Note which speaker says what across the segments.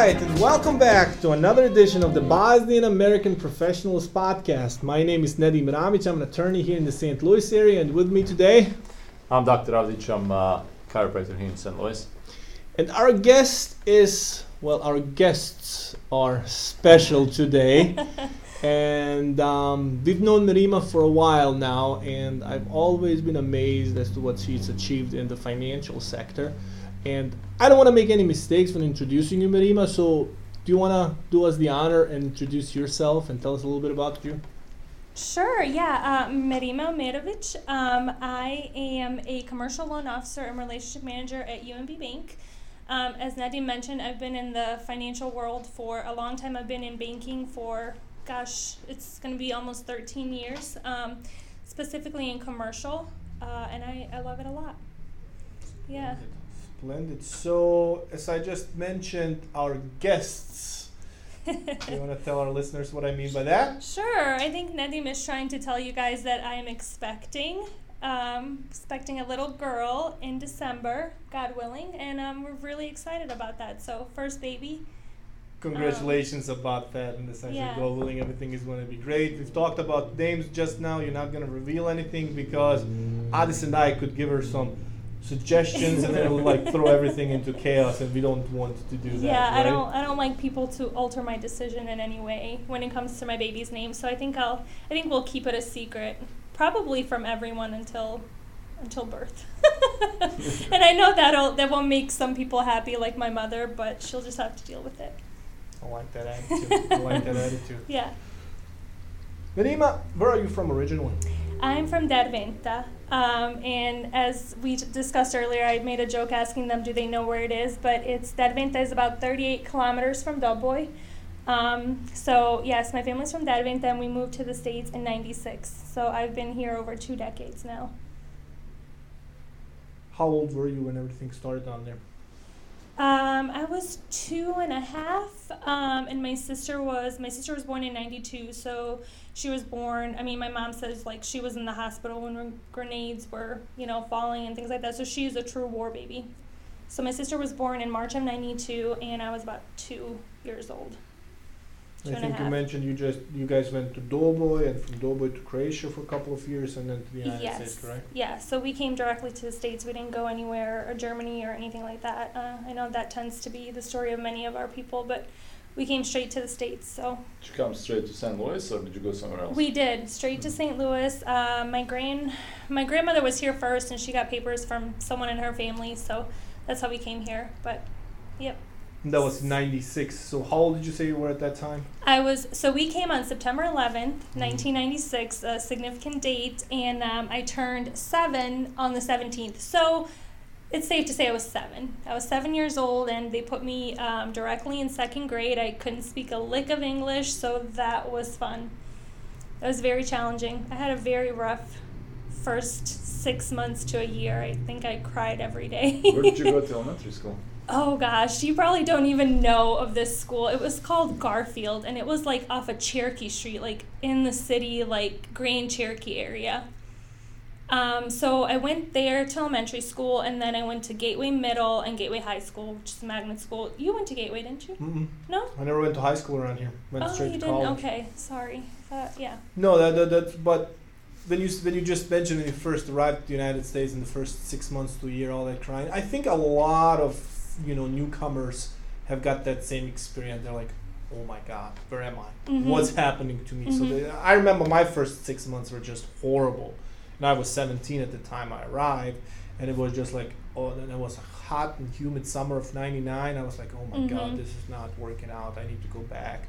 Speaker 1: Right, and welcome back to another edition of the Bosnian American Professionals Podcast. My name is Nedim Ramic. I'm an attorney here in the St. Louis area, and with me today,
Speaker 2: I'm Dr. Avdic. I'm a chiropractor here in St. Louis.
Speaker 1: and our guest is well, our guests are special today. and um, we've known Marima for a while now, and I've always been amazed as to what she's achieved in the financial sector. And I don't want to make any mistakes when introducing you, Marima. So, do you want to do us the honor and introduce yourself and tell us a little bit about you?
Speaker 3: Sure, yeah. Uh, Marima Merovic. Um, I am a commercial loan officer and relationship manager at UMB Bank. Um, as Nadim mentioned, I've been in the financial world for a long time. I've been in banking for, gosh, it's going to be almost 13 years, um, specifically in commercial, uh, and I, I love it a lot. Yeah.
Speaker 1: Splendid. So, as I just mentioned, our guests. do you want to tell our listeners what I mean by that?
Speaker 3: Sure. I think Nadim is trying to tell you guys that I am expecting, um, expecting a little girl in December, God willing, and um, we're really excited about that. So first baby.
Speaker 1: Congratulations about that, and the sense
Speaker 3: yeah.
Speaker 1: of God willing, everything is going to be great. We've talked about names just now. You're not going to reveal anything because Addis and I could give her some suggestions, and then it would like throw everything into chaos, and we don't want to do that.
Speaker 3: yeah, I don't. I don't like people to alter my decision in any way when it comes to my baby's name. So I think I'll. I think we'll keep it a secret, probably from everyone until until birth. and I know that'll that won't make some people happy, like my mother, but she'll just have to deal with it.
Speaker 1: I like that attitude. I like that attitude.
Speaker 3: Yeah.
Speaker 1: Marima, where are you from originally?
Speaker 3: I'm from Derventa, um, and as we discussed earlier, I made a joke asking them, do they know where it is? But it's Derventa is about 38 kilometers from Doboj. Um, so yes, my family's from Derventa, and we moved to the states in '96. So I've been here over two decades now.
Speaker 1: How old were you when everything started down there?
Speaker 3: Um, I was two and a half, um, and my sister was my sister was born in '92, so she was born. I mean, my mom says like she was in the hospital when re- grenades were you know falling and things like that. So she is a true war baby. So my sister was born in March of '92, and I was about two years old. Two
Speaker 1: I think you
Speaker 3: half.
Speaker 1: mentioned you just you guys went to Doboj and from Doboj to Croatia for a couple of years and then to the United
Speaker 3: yes.
Speaker 1: States, right?
Speaker 3: Yeah. So we came directly to the states. We didn't go anywhere or Germany or anything like that. Uh, I know that tends to be the story of many of our people, but we came straight to the states. So.
Speaker 2: Did you come straight to St. Louis or did you go somewhere else?
Speaker 3: We did straight to St. Louis. Uh, my grand, my grandmother was here first, and she got papers from someone in her family, so that's how we came here. But, yep,
Speaker 1: And that was '96. So how old did you say you were at that time?
Speaker 3: I was. So we came on September eleventh, nineteen ninety six, a significant date, and um, I turned seven on the seventeenth. So. It's safe to say I was seven. I was seven years old, and they put me um, directly in second grade. I couldn't speak a lick of English, so that was fun. That was very challenging. I had a very rough first six months to a year. I think I cried every day.
Speaker 2: Where did you go to elementary school?
Speaker 3: Oh gosh, you probably don't even know of this school. It was called Garfield, and it was like off of Cherokee Street, like in the city, like Grand Cherokee area. Um, so I went there to elementary school, and then I went to Gateway Middle and Gateway High School, which is a magnet school. You went to Gateway, didn't you?
Speaker 1: Mm-mm.
Speaker 3: No.
Speaker 1: I never went to high school around here. Went
Speaker 3: oh,
Speaker 1: straight
Speaker 3: you
Speaker 1: to
Speaker 3: didn't.
Speaker 1: college.
Speaker 3: Okay, sorry. Uh, yeah.
Speaker 1: No, that, that that's but when you when you just mentioned when you first arrived to the United States in the first six months to a year, all that crying. I think a lot of you know newcomers have got that same experience. They're like, oh my god, where am I?
Speaker 3: Mhm.
Speaker 1: What's happening to me? So
Speaker 3: Mhm.
Speaker 1: they, I remember my first six months were just horrible. And I was 17 at the time I arrived, and it was just like, oh, then it was a hot and humid summer of '99. I was like, oh my god,
Speaker 3: Mhm.
Speaker 1: this is not working out. I need to go back.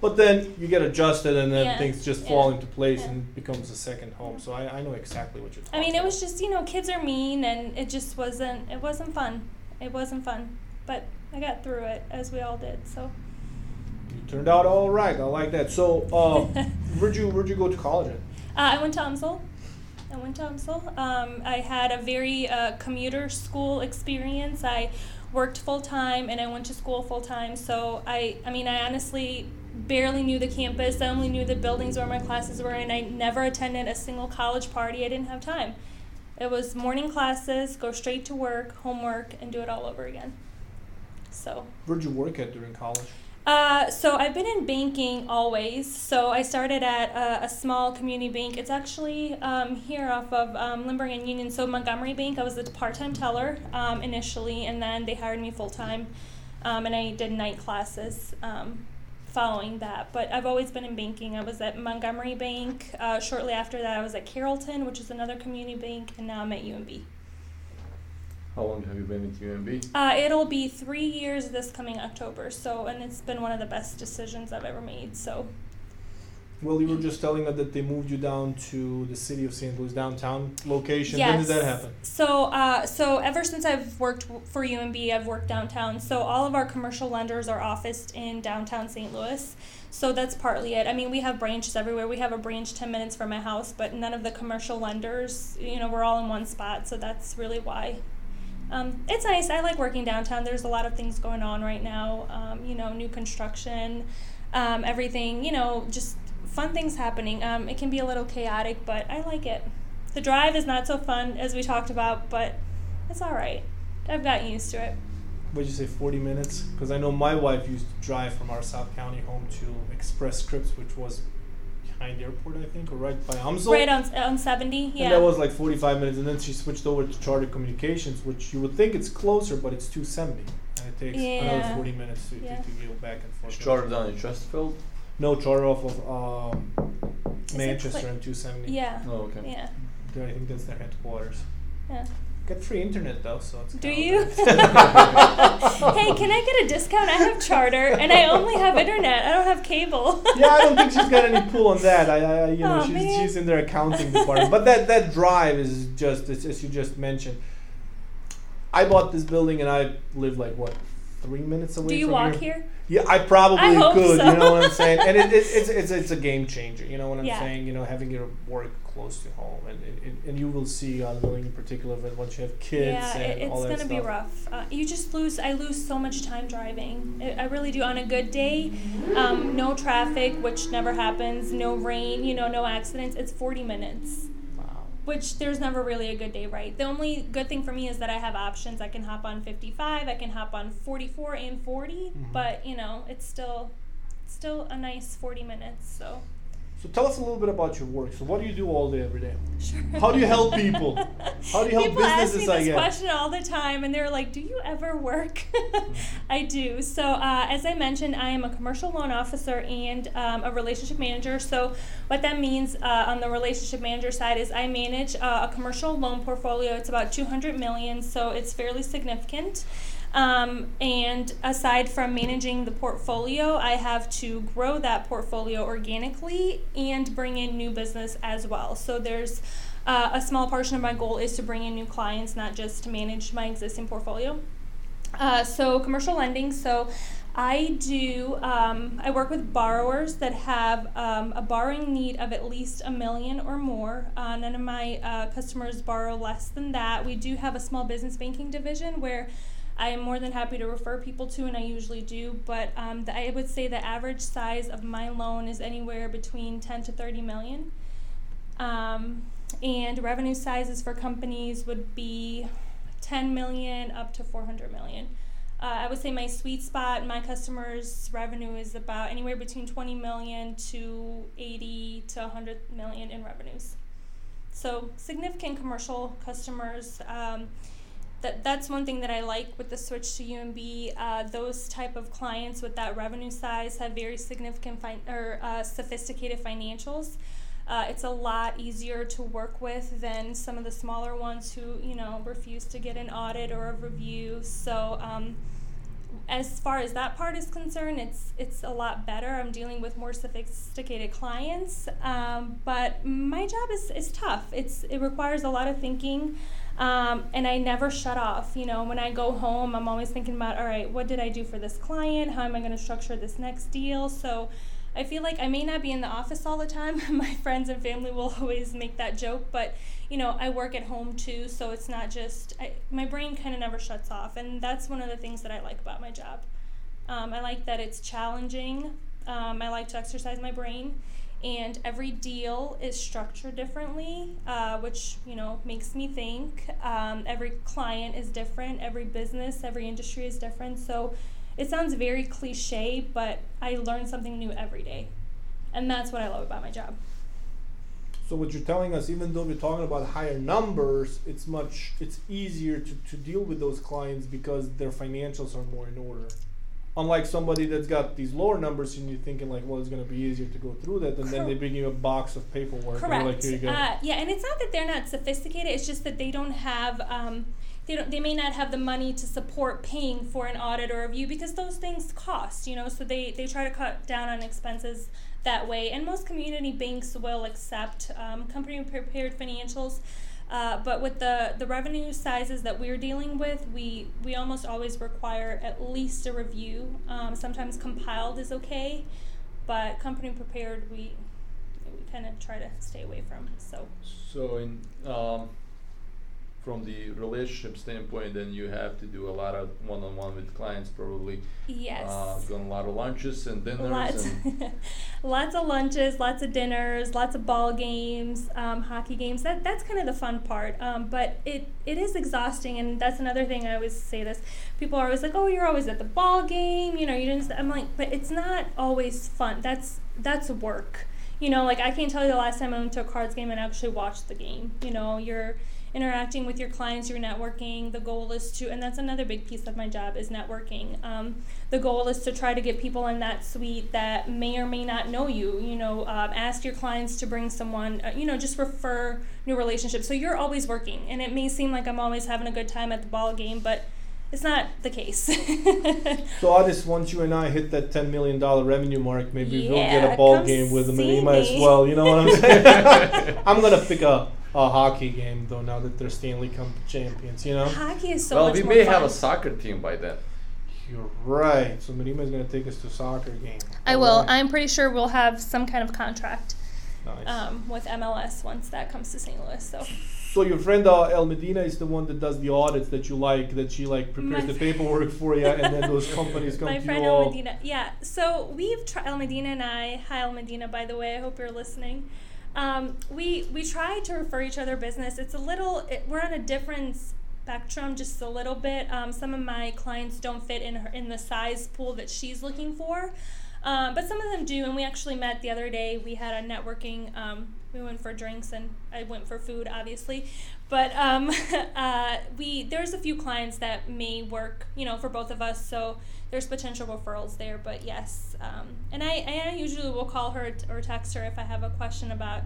Speaker 1: But then you get adjusted, and then
Speaker 3: Yeah,
Speaker 1: things just
Speaker 3: yeah,
Speaker 1: fall into place
Speaker 3: yeah.
Speaker 1: and becomes a second home. So I, I know exactly what you're talking about.
Speaker 3: I mean, it was just you know, kids are mean, and it just wasn't. It wasn't fun. It wasn't fun, but I got through it as we all did. So.
Speaker 1: You turned out all right. I like that. So, uh, where'd you where'd you go to college at?
Speaker 3: Uh, I went to UMSL. I went to UMSL. Um, I had a very uh, commuter school experience. I worked full time and I went to school full time. So I, I mean, I honestly barely knew the campus. I only knew the buildings where my classes were, and I never attended a single college party. I didn't have time. It was morning classes, go straight to work, homework, and do it all over again. So.
Speaker 1: Where'd you work at during college?
Speaker 3: Uh, so I've been in banking always. So I started at a, a small community bank. It's actually um, here off of um, Lindbergh and Union. So Montgomery Bank. I was a part-time teller um, initially, and then they hired me full-time, um, and I did night classes um, following that. But I've always been in banking. I was at Montgomery Bank. Uh, shortly after that, I was at Carrollton, which is another community bank, and now I'm at UMB.
Speaker 2: How long have you been at UMB?
Speaker 3: Uh, it'll be three years this coming October. So, and it's been one of the best decisions I've ever made. So.
Speaker 1: Well, you were just telling us that they moved you down to the city of St. Louis downtown location.
Speaker 3: Yes.
Speaker 1: When did that happen?
Speaker 3: So, uh, so ever since I've worked for UMB, I've worked downtown. So all of our commercial lenders are officed in downtown St. Louis. So that's partly it. I mean, we have branches everywhere. We have a branch ten minutes from my house, but none of the commercial lenders, you know, we're all in one spot. So that's really why. Um, it's nice. I like working downtown. There's a lot of things going on right now. Um, you know, new construction, um, everything. You know, just fun things happening. Um, it can be a little chaotic, but I like it. The drive is not so fun as we talked about, but it's all right. I've gotten used to it.
Speaker 1: What'd you say, 40 minutes? Because I know my wife used to drive from our South County home to Express Scripts, which was behind the airport, I think, or right by UMSL.
Speaker 3: Right on on seventy, yeah.
Speaker 1: And that was like 45 minutes, and then she switched over to Charter Communications, which you would think it's closer, but it's 270. And it takes another 40 minutes to,
Speaker 3: Yeah.
Speaker 1: to, to go back and forth.
Speaker 2: Is Charter down in Chesterfield?
Speaker 1: No, Charter off of um, Manchester
Speaker 3: Cla-
Speaker 1: and 270.
Speaker 3: yeah,
Speaker 2: Oh, okay.
Speaker 3: yeah,
Speaker 1: There, I think that's their headquarters.
Speaker 3: yeah.
Speaker 1: Get free internet though, so it's.
Speaker 3: Do you? hey, can I get a discount? I have charter, and I only have internet. I don't have cable.
Speaker 1: yeah, I don't think she's got any pull on that. I, I you know,
Speaker 3: Aw,
Speaker 1: she's,
Speaker 3: man.
Speaker 1: she's in their accounting department. But that that drive is just as, as you just mentioned. I bought this building and I live like what three minutes away.
Speaker 3: Do you
Speaker 1: from
Speaker 3: walk
Speaker 1: here?
Speaker 3: here?
Speaker 1: Yeah, I probably
Speaker 3: I
Speaker 1: could.
Speaker 3: so.
Speaker 1: You know what I'm saying? And it, it, it's it's it's a game changer. You know what I'm
Speaker 3: Yeah.
Speaker 1: saying? You know, having your work close to home, and and, and- you will see uh, living in particular that once you have kids
Speaker 3: yeah,
Speaker 1: and
Speaker 3: it,
Speaker 1: all
Speaker 3: it's gonna be rough. Uh, you just lose. I lose so much time driving. I, I really do. On a good day, um, no traffic, which never happens. No rain. You know, no accidents. It's forty minutes. Which there's never really a good day right? The only good thing for me is that i have options. I can hop on 55 i can hop on 44 and 40
Speaker 1: Mhm.
Speaker 3: but you know it's still still a nice 40 minutes so
Speaker 1: So tell us a little bit about your work. So what do you do all day every day?
Speaker 3: sure.
Speaker 1: How do you help people? How do you help
Speaker 3: people ask me this question all the time and they're like do you ever work? I do. So uh, as i mentioned i am a commercial loan officer and um, a relationship manager. So what that means uh, on the relationship manager side is i manage uh, a commercial loan portfolio. It's about 200 million so it's fairly significant um, and aside from managing the portfolio, I have to grow that portfolio organically and bring in new business as well. So there's uh, a small portion of my goal is to bring in new clients, not just to manage my existing portfolio. Uh, so commercial lending. So I do. Um, I work with borrowers that have um, a borrowing need of at least a million or more. Uh, none of my uh, customers borrow less than that. We do have a small business banking division where I am more than happy to refer people to, and I usually do. But um, the, I would say the average size of my loan is anywhere between 10 to 30 million. Um, and revenue sizes for companies would be 10 million up to 400 million. Uh, I would say my sweet spot, my customers' revenue is about anywhere between 20 million to 80 to 100 million in revenues. So significant commercial customers. Um, that that's one thing that I like with the switch to UMB. Uh, those type of clients with that revenue size have very significant fin- or uh, sophisticated financials. Uh, it's a lot easier to work with than some of the smaller ones who you know refuse to get an audit or a review. So. Um, as far as that part is concerned, it's it's a lot better. I'm dealing with more sophisticated clients, um, but my job is, is tough. It's it requires a lot of thinking, um, and I never shut off. You know, when I go home, I'm always thinking about, all right, what did I do for this client? How am I going to structure this next deal? So. I feel like I may not be in the office all the time. My friends and family will always make that joke, but you know, I work at home too, so it's not just I, my brain kind of never shuts off, and that's one of the things that I like about my job. Um, I like that it's challenging. Um, I like to exercise my brain, and every deal is structured differently, uh, which you know makes me think. Um, every client is different, every business, every industry is different. So it sounds very cliche, but I learn something new every day, and that's what I love about my job.
Speaker 1: So what you're telling us, even though we're talking about higher numbers, it's much it's easier to, to deal with those clients because their financials are more in order. Unlike somebody that's got these lower numbers and you're thinking like, well, it's gonna be easier to go through that, and then they bring you a box of paperwork.
Speaker 3: Correct.
Speaker 1: Like, Here you go.
Speaker 3: Uh, yeah, and it's not that they're not sophisticated. It's just that they don't have. Um, they, don't, they may not have the money to support paying for an audit or review because those things cost, you know. So they, they try to cut down on expenses that way. And most community banks will accept um, company prepared financials. Uh, but with the, the revenue sizes that we're dealing with, we, we almost always require at least a review. Um, sometimes compiled is okay, but company prepared we we kind of try to stay away from. So
Speaker 2: So in um, from the relationship standpoint, then you have to do a lot of one-on-one with clients, probably.
Speaker 3: yes.
Speaker 2: Uh, going a lot of lunches and dinners
Speaker 3: Lots,
Speaker 2: and
Speaker 3: lots of lunches, lots of dinners, lots of ball games, um, hockey games. That that's kind of the fun part. Um, but it it is exhausting, and that's another thing I always say. This people are always like, "Oh, you're always at the ball game," you know. You didn't. I'm like, but it's not always fun. That's that's work. You know, like I can't tell you the last time I went to a cards game and actually watched the game. You know, you're interacting with your clients, you're networking. The goal is to, and that's another big piece of my job is networking. Um, the goal is to try to get people in that suite that may or may not know you. You know, um, ask your clients to bring someone. Uh, you know, just refer new relationships. So you're always working, and it may seem like I'm always having a good time at the ball game, but it's not the case.
Speaker 1: So Addis, once you and I hit that ten million dollar revenue mark, maybe we'll get a ball game with the
Speaker 3: see
Speaker 1: Marima as well. You know what I'm saying? I'm gonna pick a, a hockey game though. Now that they're Stanley Cup champions, you know.
Speaker 3: Hockey is so
Speaker 2: well,
Speaker 3: much
Speaker 2: we
Speaker 3: more
Speaker 2: may
Speaker 3: fun.
Speaker 2: have a soccer team by then.
Speaker 1: You're right. So Marima's gonna take us to a soccer game.
Speaker 3: I will.
Speaker 1: Alright.
Speaker 3: I'm pretty sure we'll have some kind of contract
Speaker 1: Nice.
Speaker 3: um, with MLS once that comes to St. Louis. So
Speaker 1: so your friend uh, Elmedina is the one that does the audits that you like. That she like prepares
Speaker 3: My
Speaker 1: the paperwork for you, and then those companies come
Speaker 3: my
Speaker 1: to
Speaker 3: friend
Speaker 1: you
Speaker 3: El. Medina. Yeah. So we've tried Elmedina and I. Hi Elmedina, by the way. I hope you're listening. Um, we we try to refer each other business. It's a little. It, we're on a different spectrum, just a little bit. Um, some of my clients don't fit in her in the size pool that she's looking for. Um, but some of them do, and we actually met the other day. We had a networking. Um, we went for drinks, and I went for food, obviously. But um, uh, we there's a few clients that may work, you know, for both of us. So there's potential referrals there. But yes, um, and I, I usually will call her or text her if I have a question about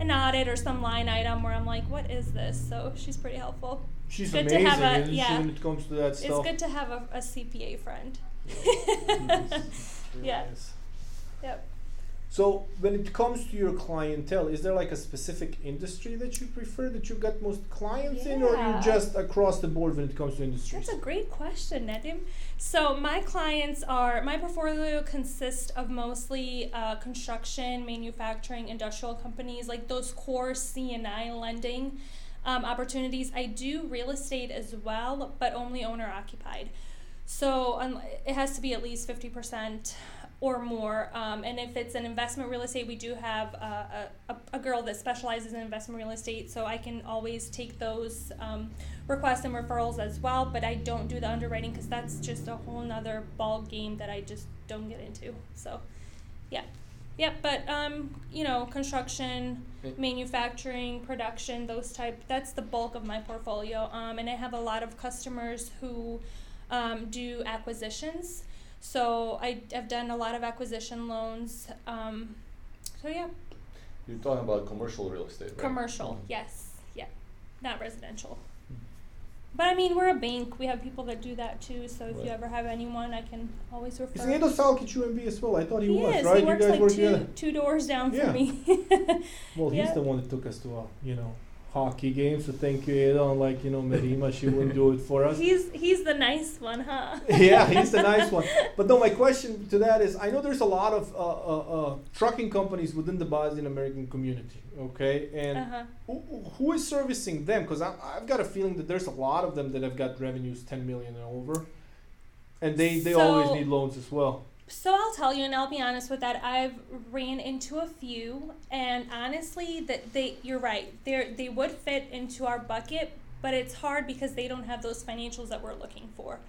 Speaker 3: an audit or some line item where I'm like, what is this? So she's pretty helpful.
Speaker 1: She's
Speaker 3: good to
Speaker 1: amazing,
Speaker 3: have a- yeah.
Speaker 1: when it comes to that
Speaker 3: It's good to have a, a CPA friend. Yeah. Yep.
Speaker 1: So when it comes to your clientele, is there like a specific industry that you prefer that you've got most clients in, or you
Speaker 3: Yeah.
Speaker 1: just across the board when it comes to industries?
Speaker 3: That's a great question, Nedim. So my clients are my portfolio consists of mostly uh, construction, manufacturing, industrial companies, like those core C and I lending um, opportunities. I do real estate as well, but only owner occupied. So um, it has to be at least fifty percent or more. Um, and if it's an investment real estate, we do have a, a, a girl that specializes in investment real estate, so I can always take those um, requests and referrals as well. But I don't do the underwriting because that's just a whole nother ball game that I just don't get into. So, yeah. Yep, but um, you know, construction, manufacturing, production, those type. That's the bulk of my portfolio. Um, and I have a lot of customers who um, do acquisitions. So I, I've done a lot of acquisition loans. Um, so yeah,
Speaker 2: You're talking about commercial real estate, right?
Speaker 3: commercial, yes, yeah, not residential. But I mean, we're a bank. We have people that do that too. So if you ever have anyone, I can always refer.
Speaker 1: Is Edo Salk at UMB as well? I thought he,
Speaker 3: He
Speaker 1: was,
Speaker 3: is.
Speaker 1: right?
Speaker 3: He works
Speaker 1: you guys
Speaker 3: like
Speaker 1: work
Speaker 3: two,
Speaker 1: together.
Speaker 3: two doors down
Speaker 1: Yeah.
Speaker 3: from me.
Speaker 1: Well, he's
Speaker 3: Yeah.
Speaker 1: the one that took us to a, you know, hockey game. So thank you, Edo. Unlike you know, Merima, she wouldn't do it for us.
Speaker 3: he's he's the nice one, huh?
Speaker 1: yeah, he's the nice one. But no, my question to that is, I know there's a lot of uh, uh, uh, trucking companies within the Bosnian American community. Okay, and
Speaker 3: Uh-huh.
Speaker 1: who, who is servicing them? Because I've got a feeling that there's a lot of them that have got revenues 10 million and over, and they they always need loans as well.
Speaker 3: So I'll tell you, and I'll be honest with that. I've ran into a few, and honestly, that they you're right. They they would fit into our bucket, but it's hard because they don't have those financials that we're looking for.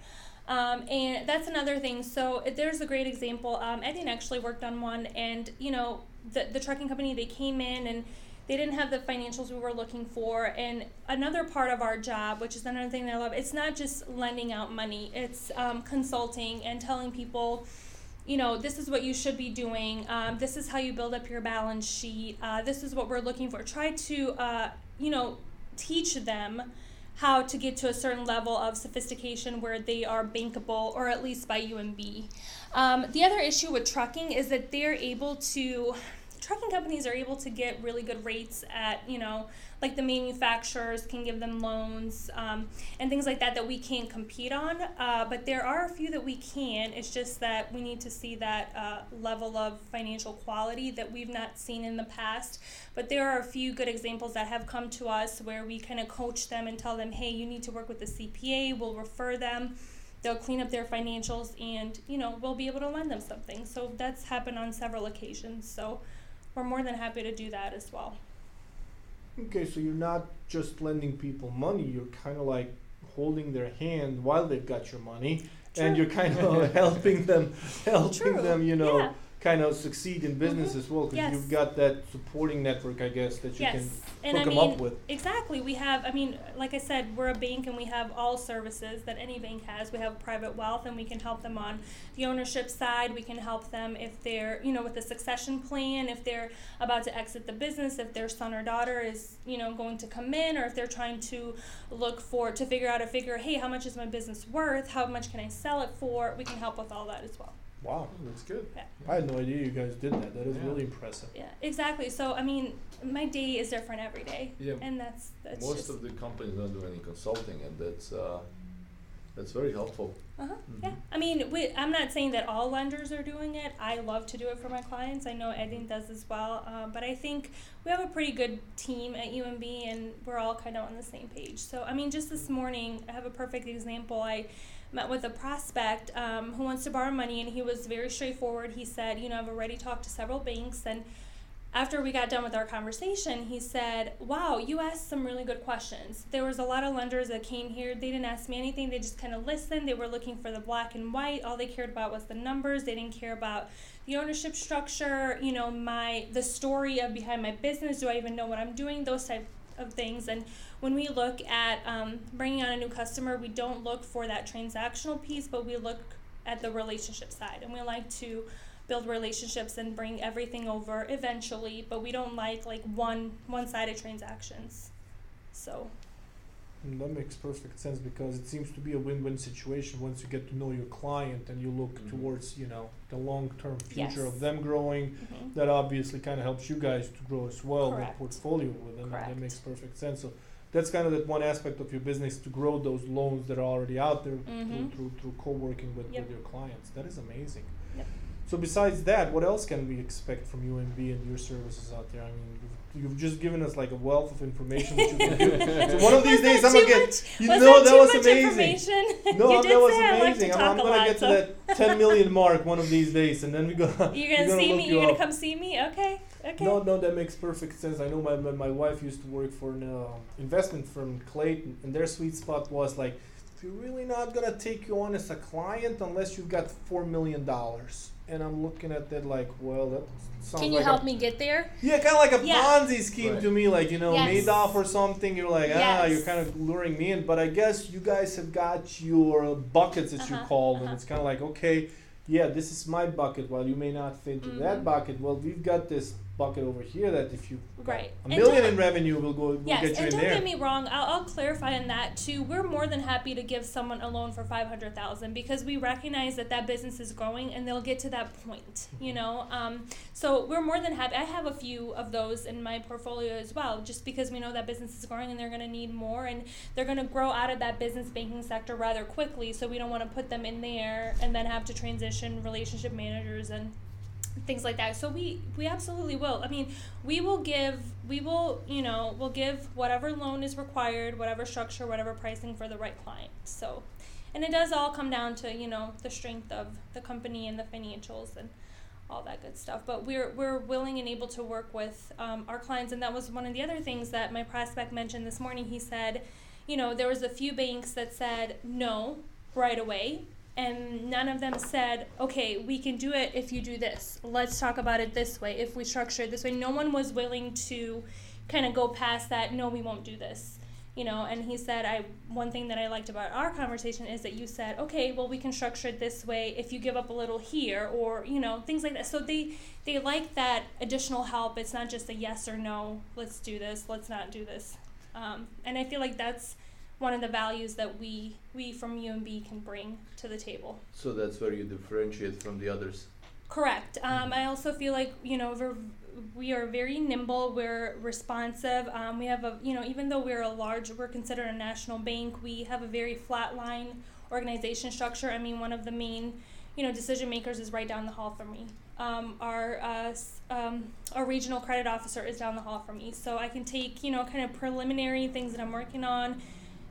Speaker 3: Um, and that's another thing. So there's a great example. Um, actually worked on one, and you know the the trucking company they came in and they didn't have the financials we were looking for. And another part of our job, which is another thing that I love, it's not just lending out money. It's um, consulting and telling people you know, this is what you should be doing. Um, this is how you build up your balance sheet. Uh, this is what we're looking for. Try to, uh, you know, teach them how to get to a certain level of sophistication where they are bankable or at least by UMB. Um, the other issue with trucking is that they're able to trucking companies are able to get really good rates at you know like the manufacturers can give them loans um, and things like that that we can't compete on uh, but there are a few that we can. It's just that we need to see that uh, level of financial quality that we've not seen in the past. But there are a few good examples that have come to us where we kind of coach them and tell them hey you need to work with the cpa we'll refer them. They'll clean up their financials and you know we'll be able to lend them something. So that's happened on several occasions. So we're more than happy to do that as well.
Speaker 1: Okay, so you're not just lending people money, you're kind of like holding their hand while they've got your money True. and you're kind of helping them helping True. them, you know, yeah kind of succeed in business mm-hmm. as well because yes. you've got that supporting network i guess that you yes. can and hook I them mean, up with.
Speaker 3: exactly. We have i mean like i said we're a bank and we have all services that any bank has. We have private wealth and we can help them on the ownership side. We can help them if they're you know with the succession plan if they're about to exit the business if their son or daughter is you know going to come in or if they're trying to look for to figure out a figure hey how much is my business worth? How much can i sell it for? We can help with all that as well
Speaker 1: Wow,
Speaker 2: that's good.
Speaker 3: Yeah.
Speaker 1: I had no idea you guys did that. That is
Speaker 2: Yeah.
Speaker 1: really impressive.
Speaker 3: Yeah, exactly. So I mean, my day is different every day,
Speaker 2: Yeah.
Speaker 3: and that's that's
Speaker 2: Most
Speaker 3: just
Speaker 2: of the companies don't do any consulting, and that's uh, that's very helpful.
Speaker 3: Uh-huh.
Speaker 2: Mhm.
Speaker 3: Yeah. I mean, we, I'm not saying that all lenders are doing it. I love to do it for my clients. I know Edin does as well. Um, but I think we have a pretty good team at UMB and we're all kind of on the same page. So, I mean, just this morning, I have a perfect example. I met with a prospect um, who wants to borrow money and he was very straightforward. He said, you know, I've already talked to several banks and after we got done with our conversation, he said, Wow, you asked some really good questions. There was a lot of lenders that came here. They didn't ask me anything. They just kind of listened. They were looking for the black and white. All they cared about was the numbers. They didn't care about the ownership structure, you know, my the story of behind my business. Do I even know what I'm doing? Those type of things. And when we look at um, bringing on a new customer, we don't look for that transactional piece, but we look at the relationship side. And we like to build relationships and bring everything over eventually but we don't like like one one-sided transactions so
Speaker 1: and that makes perfect sense because it seems to be a win-win situation once you get to know your client and you look mm-hmm. towards you know the long-term future yes. of them growing mm-hmm. that obviously kind of helps you guys to grow as well
Speaker 3: Correct.
Speaker 1: the portfolio with them
Speaker 3: Correct.
Speaker 1: that makes perfect sense so that's kind of that one aspect of your business to grow those loans that are already out there
Speaker 3: mm-hmm.
Speaker 1: through, through, through co-working with,
Speaker 3: yep.
Speaker 1: with your clients that is amazing
Speaker 3: yep.
Speaker 1: So besides that, what else can we expect from UMB and your services out there? I mean, you've, you've just given us like a wealth of information that you can. So one of these days, I'm gonna get. You
Speaker 3: was
Speaker 1: know
Speaker 3: that,
Speaker 1: that was
Speaker 3: amazing.
Speaker 1: No, that was
Speaker 3: amazing.
Speaker 1: I'm,
Speaker 3: I'm,
Speaker 1: gonna
Speaker 3: lot,
Speaker 1: get
Speaker 3: so.
Speaker 1: to that 10 million mark one of these days, and then we go.
Speaker 3: You're gonna,
Speaker 1: gonna
Speaker 3: see me.
Speaker 1: You
Speaker 3: You're gonna come see me. Okay. Okay.
Speaker 1: No, no, that makes perfect sense. I know my my, my wife used to work for an uh, investment firm, Clayton, and their sweet spot was like, if you're really not gonna take you on as a client unless you've got four million dollars and I'm looking at that like, well, that sounds
Speaker 3: Can you
Speaker 1: like
Speaker 3: help
Speaker 1: a,
Speaker 3: me get there?
Speaker 1: Yeah, kind of like a
Speaker 3: Yeah.
Speaker 1: Ponzi scheme
Speaker 2: Right.
Speaker 1: to me, like you know,
Speaker 3: Yes.
Speaker 1: Madoff or something. You're like, ah,
Speaker 3: Yes.
Speaker 1: you're kind of luring me in. But I guess you guys have got your buckets, as you
Speaker 3: Uh-huh,
Speaker 1: call them.
Speaker 3: uh-huh.
Speaker 1: It's kind of like, okay, yeah, this is my bucket. While you may not fit into that
Speaker 3: Mhm.
Speaker 1: bucket, well, we've got this bucket over here that if you
Speaker 3: Right.
Speaker 1: a million in revenue, we'll go, we'll
Speaker 3: Yes,
Speaker 1: get you
Speaker 3: and
Speaker 1: in
Speaker 3: don't
Speaker 1: there.
Speaker 3: get me wrong. I'll, I'll clarify on that too. We're more than happy to give someone a loan for five hundred thousand because we recognize that that business is growing and they'll get to that point. You know, um, so we're more than happy. I have a few of those in my portfolio as well, just because we know that business is growing and they're going to need more and they're going to grow out of that business banking sector rather quickly. So we don't want to put them in there and then have to transition relationship managers and things like that. So we we absolutely will. I mean, we will give we will, you know, we'll give whatever loan is required, whatever structure, whatever pricing for the right client. So and it does all come down to you know the strength of the company and the financials and all that good stuff. But we're we're willing and able to work with um, our clients, and that was one of the other things that my prospect mentioned this morning. He said, you know, there was a few banks that said no right away, and none of them said, okay, we can do it if you do this. Let's talk about it this way. If we structure it this way, no one was willing to kind of go past that. No, we won't do this you know and he said i one thing that i liked about our conversation is that you said okay well we can structure it this way if you give up a little here or you know things like that so they they like that additional help it's not just a yes or no let's do this let's not do this um, and i feel like that's one of the values that we we from umb can bring to the table
Speaker 2: So that's where you differentiate from the others.
Speaker 3: Correct. Um, I also feel like you know we're, we are very nimble. We're responsive. Um, we have a you know even though we're a large, we're considered a national bank. We have a very flat line organization structure. I mean, one of the main you know decision makers is right down the hall from me. Um, our uh, um, our regional credit officer is down the hall from me, so I can take you know kind of preliminary things that I'm working on.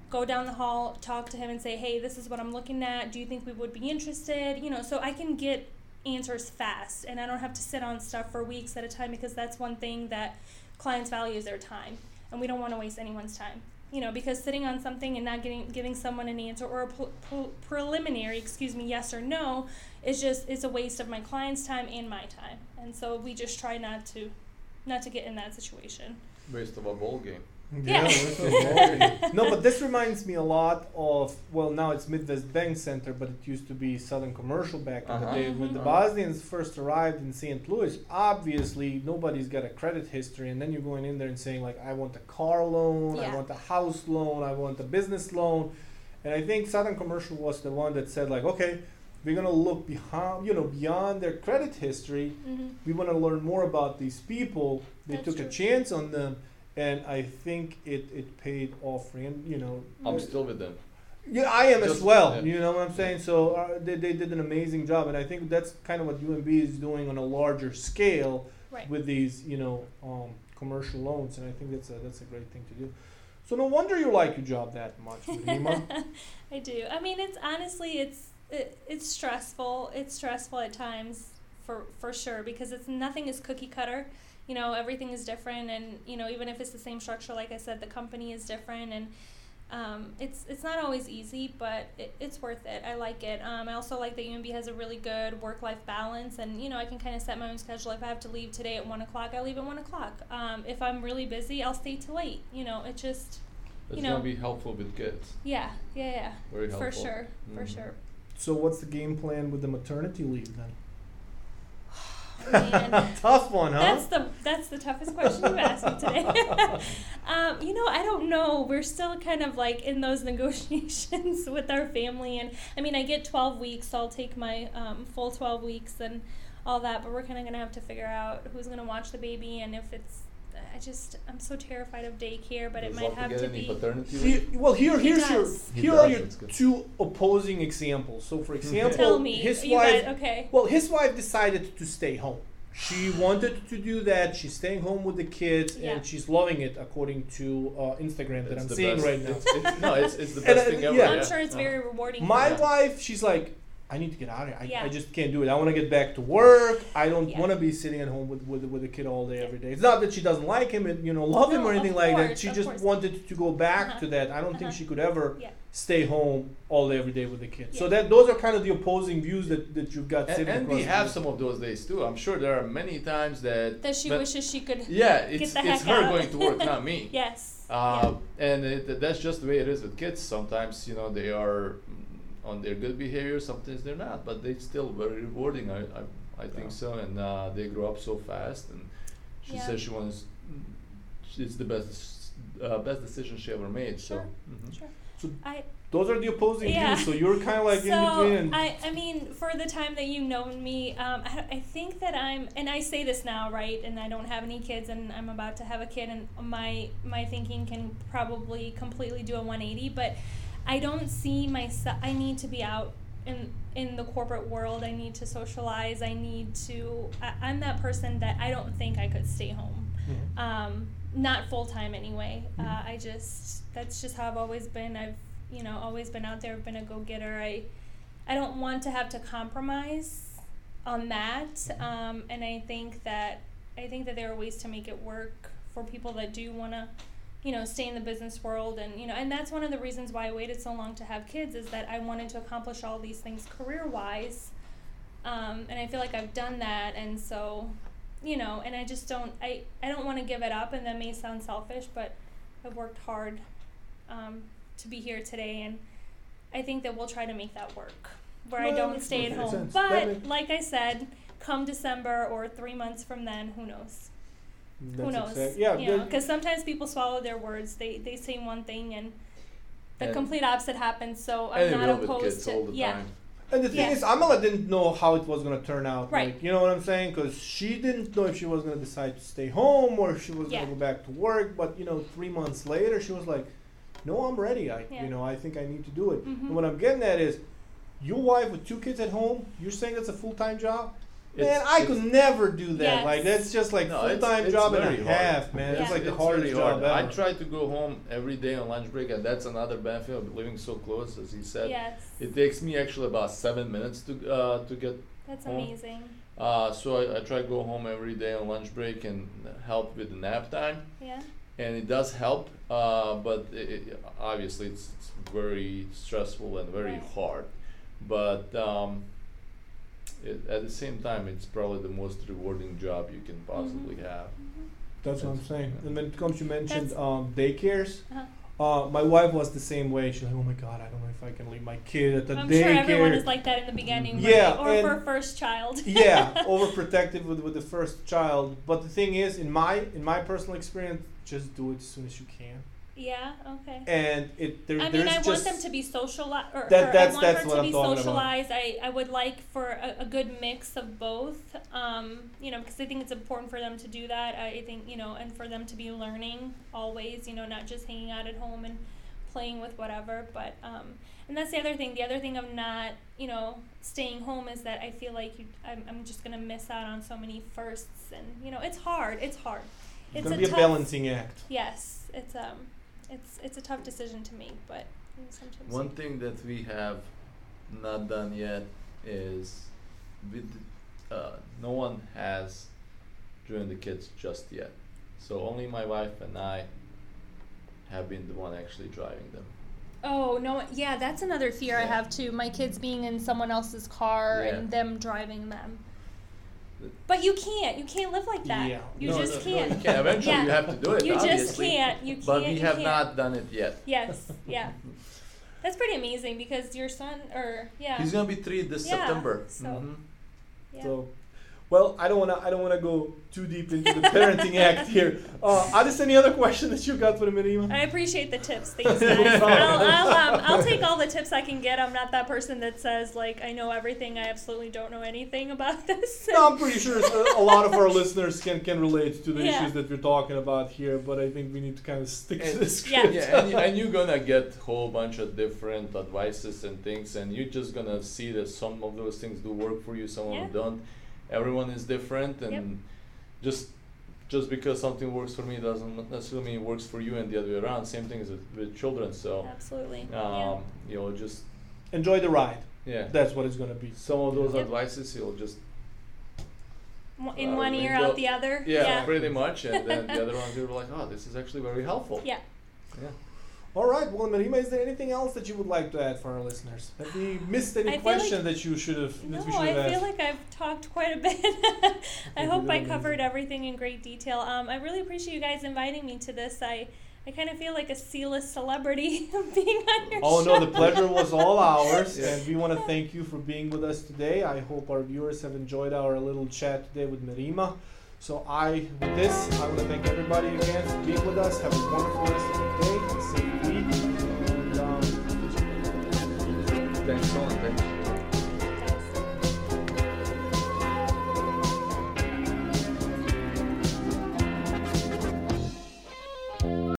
Speaker 3: Go down the hall, talk to him, and say, "Hey, this is what I'm looking at. Do you think we would be interested?" You know, so I can get answers fast and I don't have to sit on stuff for weeks at a time because that's one thing that clients value is their time and we don't want to waste anyone's time you know because sitting on something and not getting giving someone an answer or a pre- pre- preliminary excuse me yes or no is just it's a waste of my client's time and my time and so we just try not to not to get in that situation
Speaker 2: Waste of a ball game.
Speaker 3: Yeah.
Speaker 1: that's what I'm wondering. no, but this reminds me a lot of well, now it's Midwest Bank Center, but it used to be Southern Commercial back in the
Speaker 2: Uh-huh.
Speaker 1: day. When the. Bosnians first arrived in St. Louis, obviously nobody's got a credit history, and then you're going in there and saying like, I want a car loan, I want a house loan, I want a business loan, and I think Southern Commercial was the one that said like, okay, we're gonna look behind, you know, beyond their credit history
Speaker 3: mm-hmm.
Speaker 1: we want to learn more about these people. They
Speaker 3: That's
Speaker 1: took
Speaker 3: true.
Speaker 1: a chance on them, and I think it, it paid off. And you know,
Speaker 2: I'm still with them.
Speaker 1: yeah, I am as well.
Speaker 2: yeah.
Speaker 1: You know what I'm saying? So uh, they, they did an amazing job, and I think that's kind of what UMB is doing on a larger scale
Speaker 3: right
Speaker 1: with these, you know, um, commercial loans, and I think that's a that's a great thing to do. So no wonder you like your job that much, Rima.
Speaker 3: I do. I mean, it's honestly, it's it, it's stressful. It's stressful at times, for for sure, because it's nothing is cookie cutter. You know, everything is different, and you know, even if it's the same structure, like I said, the company is different, and um, it's it's not always easy, but it, it's worth it. I like it. Um, I also like that UMB has a really good work life balance, and you know, I can kind of set my own schedule. If I have to leave today at one o'clock, I leave at one o'clock. Um, if I'm really busy, I'll stay till late. You know, it just
Speaker 2: It's
Speaker 3: You
Speaker 2: gonna
Speaker 3: know-
Speaker 2: be helpful with kids.
Speaker 3: yeah, yeah, yeah,
Speaker 2: Very helpful.
Speaker 3: for sure, for
Speaker 2: Mhm.
Speaker 3: sure.
Speaker 1: so what's the game plan with the maternity leave then? Tough one, huh?
Speaker 3: that's the that's the toughest question you asked me today. um, you know, I don't know. We're still kind of like in those negotiations with our family, and I mean, I get twelve weeks, so I'll take my um, full twelve weeks and all that. But we're kind of gonna have to figure out who's gonna watch the baby, and if it's. I just I'm so terrified of daycare, but it might have to be.
Speaker 2: paternity
Speaker 1: well, here,
Speaker 3: He
Speaker 1: here's your,
Speaker 3: does.
Speaker 2: He
Speaker 1: here
Speaker 2: does,
Speaker 1: are your two opposing examples. So, for example,
Speaker 3: Tell me,
Speaker 1: his wife,
Speaker 3: guys, okay?
Speaker 1: well, his wife decided to stay home. She wanted to do that. She's staying home with the kids,
Speaker 3: Yeah.
Speaker 1: and she's loving it, according to uh, Instagram that
Speaker 2: It's
Speaker 1: I'm seeing
Speaker 2: best.
Speaker 1: right now.
Speaker 2: It's, it's, no, it's, it's the
Speaker 1: And,
Speaker 2: best
Speaker 1: uh,
Speaker 2: thing ever.
Speaker 1: yeah.
Speaker 3: I'm sure it's very rewarding.
Speaker 1: My wife, she's like, I need to get out of here. I,
Speaker 3: Yeah.
Speaker 1: I just can't do it. I want to get back to work. I don't
Speaker 3: Yeah.
Speaker 1: want to be sitting at home with, with with a kid all day every day. It's not that she doesn't like him and you know love him or
Speaker 3: of
Speaker 1: anything like that. She just
Speaker 3: course.
Speaker 1: wanted to go back
Speaker 3: Uh-huh.
Speaker 1: to that. I don't think
Speaker 3: Uh-huh.
Speaker 1: she could ever
Speaker 3: Yeah.
Speaker 1: stay home all day every day with the kids. So that those are kind of the opposing views that, that you've got
Speaker 2: And, and we have some of those days too. I'm sure there are many times that.
Speaker 3: that she
Speaker 2: that-
Speaker 3: wishes she could.
Speaker 2: Yeah, it's
Speaker 3: the
Speaker 2: it's
Speaker 3: heck
Speaker 2: her
Speaker 3: out.
Speaker 2: going to work, not me.
Speaker 3: Yes.
Speaker 2: Uh, And it, that's just the way it is with kids. Sometimes you know they are on their good behavior. Sometimes they're not, but they're still very rewarding. I I, I think
Speaker 1: Yeah.
Speaker 2: so, and uh, they grow up so fast. And she
Speaker 3: Yeah.
Speaker 2: says she wants. It's the best uh, best decision she ever made.
Speaker 3: Sure.
Speaker 2: So. mhm.
Speaker 3: Sure.
Speaker 1: So
Speaker 3: I
Speaker 1: those are the opposing
Speaker 3: Yeah.
Speaker 1: views. So you're kind of like
Speaker 3: so
Speaker 1: in between. And
Speaker 3: I, I mean, for the time that you've known me, um, I, I think that I'm, and I say this now, right? And I don't have any kids, and I'm about to have a kid, and my my thinking can probably completely do a 180. But I don't see myself. I need to be out in in the corporate world. I need to socialize. I need to. I, I'm that person that I don't think I could stay home.
Speaker 1: Mhm.
Speaker 3: Um, not full time anyway. Uh,
Speaker 1: Mhm.
Speaker 3: I just that's just how I've always been. I've you know, always been out there, been a go getter. I, I don't want to have to compromise on that. Um, and I think that I think that there are ways to make it work for people that do want to, you know, stay in the business world. And you know, and that's one of the reasons why I waited so long to have kids is that I wanted to accomplish all these things career wise. Um, and I feel like I've done that, and so, you know, and I just don't. I I don't want to give it up, and that may sound selfish, but I've worked hard um, to be here today, and I think that we'll try to make that work, where I don't stay at home.
Speaker 1: sense.
Speaker 3: But like I said, come December or three months from then, who knows? Who
Speaker 1: That's
Speaker 3: knows?
Speaker 1: exact- yeah,
Speaker 3: you know, because sometimes people swallow their words. They they say one thing and the
Speaker 2: And-
Speaker 3: complete opposite happens. So I'm not opposed to yeah.
Speaker 2: time.
Speaker 1: And the thing
Speaker 3: Yeah.
Speaker 1: is, Amala didn't know how it was gonna turn out.
Speaker 3: Right.
Speaker 1: Like, you know what I'm saying? Because she didn't know if she was gonna decide to stay home or if she was
Speaker 3: Yeah.
Speaker 1: gonna go back to work. But you know, three months later, she was like, "No, I'm ready. I,
Speaker 3: Yeah.
Speaker 1: you know, I think I need to do it."
Speaker 3: Mhm.
Speaker 1: And what I'm getting at is, your wife with two kids at home. You're saying that's a full time job. Man, I could never do that.
Speaker 3: Yes.
Speaker 1: Like that's just like
Speaker 2: No,
Speaker 1: full time job and a
Speaker 2: very hard.
Speaker 1: half, man.
Speaker 3: Yeah.
Speaker 1: It's like the
Speaker 2: It's
Speaker 1: hardest
Speaker 2: really
Speaker 1: job
Speaker 2: hard.
Speaker 1: ever.
Speaker 2: I try to go home every day on lunch break, and that's another benefit of living so close, as he said.
Speaker 3: Yes,
Speaker 2: It takes me actually about seven minutes to uh, to get.
Speaker 3: that's
Speaker 2: home.
Speaker 3: amazing.
Speaker 2: Uh, so I, I try to go home every day on lunch break and help with the nap time,
Speaker 3: Yeah,
Speaker 2: and it does help. Uh, but it, it, obviously, it's, it's very stressful and very
Speaker 3: Right.
Speaker 2: hard. But um, it, at the same time, it's probably the most rewarding job you can possibly
Speaker 3: Mm-hmm.
Speaker 2: have.
Speaker 1: That's what I'm saying. And when it comes, you mentioned
Speaker 3: That's-
Speaker 1: um, daycares.
Speaker 3: uh-huh.
Speaker 1: Uh, my wife was the same way. She's like, "Oh my god, I don't know if I can leave my kid at the daycare.
Speaker 3: I'm sure everyone is like that in the beginning.
Speaker 1: Yeah,
Speaker 3: right? or
Speaker 1: and-
Speaker 3: for first child.
Speaker 1: yeah, overprotective with with the first child. But the thing is, in my in my personal experience, just do it as soon as you can.
Speaker 3: Yeah. Okay.
Speaker 1: And it there,
Speaker 3: I mean, I want them to be socialized. Or,
Speaker 1: That-
Speaker 3: or
Speaker 1: that's-
Speaker 3: I want
Speaker 1: that's
Speaker 3: her to
Speaker 1: I'm
Speaker 3: be
Speaker 1: talking about.
Speaker 3: socialized. I, I would like for a, a good mix of both. Um, you know, because I think it's important for them to do that. I think you know, and for them to be learning always. You know, not just hanging out at home and playing with whatever. But um, and that's the other thing. The other thing of not you know staying home is that I feel like you, I'm, I'm just gonna miss out on so many firsts, and you know, it's hard. It's hard.
Speaker 1: it's gonna
Speaker 3: a
Speaker 1: be a
Speaker 3: tough,
Speaker 1: balancing act.
Speaker 3: Yes, it's um, it's it's a tough decision to make, but sometimes.
Speaker 2: One thing that we have not done yet is with uh, no one has driven the kids just yet. So only my wife and I have been the one actually driving them.
Speaker 3: Oh no! Yeah, that's another fear I have too. My kids being in someone else's car
Speaker 2: Yeah.
Speaker 3: and them driving them.
Speaker 2: The-
Speaker 3: But you can't. You can't live like that.
Speaker 1: Yeah.
Speaker 3: You
Speaker 2: No,
Speaker 3: just
Speaker 2: no, no,
Speaker 3: can't.
Speaker 2: you can't. Eventually,
Speaker 3: Yeah.
Speaker 2: you have to do it.
Speaker 3: You just can't. You
Speaker 2: But
Speaker 3: can't, But
Speaker 2: we
Speaker 3: you
Speaker 2: have
Speaker 3: can't.
Speaker 2: not done it yet.
Speaker 3: Yes. Yeah. That's pretty amazing because your son, or yeah.
Speaker 2: He's gonna be three this
Speaker 3: Yeah,
Speaker 2: September.
Speaker 3: so-
Speaker 2: Mhm.
Speaker 3: yeah.
Speaker 1: So, well, I don't wanna I don't wanna go too deep into the parenting act here. Uh, are there any other question that you got for the Marima?
Speaker 3: I appreciate the tips. Thanks, guys. I'll, I'll, um, I'll take all the tips I can get. I'm not that person that says like I know everything. I absolutely don't know anything about this.
Speaker 1: No, I'm pretty sure a, a lot of our listeners can, can relate to the
Speaker 3: Yeah.
Speaker 1: issues that we're talking about here, but I think we need to kind of stick to the script.
Speaker 3: Yeah.
Speaker 2: yeah, and, you- and you're gonna get a whole bunch of different advices and things, and you're just gonna see that some of those things do work for you, some of them don't. Everyone is different, and
Speaker 3: Yep.
Speaker 2: just just because something works for me doesn't necessarily mean it works for you, and the other way around. Same thing is with, with children. So,
Speaker 3: Absolutely.
Speaker 2: um, you know, just
Speaker 1: Enjoy the ride.
Speaker 2: yeah,
Speaker 1: That's what it's gonna be.
Speaker 2: some of those
Speaker 3: Yep.
Speaker 2: advices you'll just.
Speaker 3: In
Speaker 2: uh,
Speaker 3: one ear, out the other.
Speaker 2: yeah,
Speaker 3: Yeah.
Speaker 2: pretty much, and then the other ones you're like, oh, this is actually very helpful.
Speaker 3: Yeah.
Speaker 2: Yeah.
Speaker 1: All right, well, Marima, is there anything else that you would like to add for our listeners? Have we missed any
Speaker 3: I
Speaker 1: question
Speaker 3: like-
Speaker 1: that you should have
Speaker 3: No,
Speaker 1: that we should have
Speaker 3: I
Speaker 1: asked?
Speaker 3: feel like I've talked quite a bit. I hope
Speaker 1: did
Speaker 3: I
Speaker 1: amazing.
Speaker 3: covered everything in great detail. Um, I really appreciate you guys inviting me to this. I, I kind of feel like a C-list celebrity being on your
Speaker 1: Oh
Speaker 3: show.
Speaker 1: Oh no, the pleasure was all ours,
Speaker 2: Yeah.
Speaker 1: and we want to thank you for being with us today. I hope our viewers have enjoyed our little chat today with Marima. So I, with this, I want to thank everybody again for being with us. Have a wonderful rest of the day, and
Speaker 2: Colin. Thanks.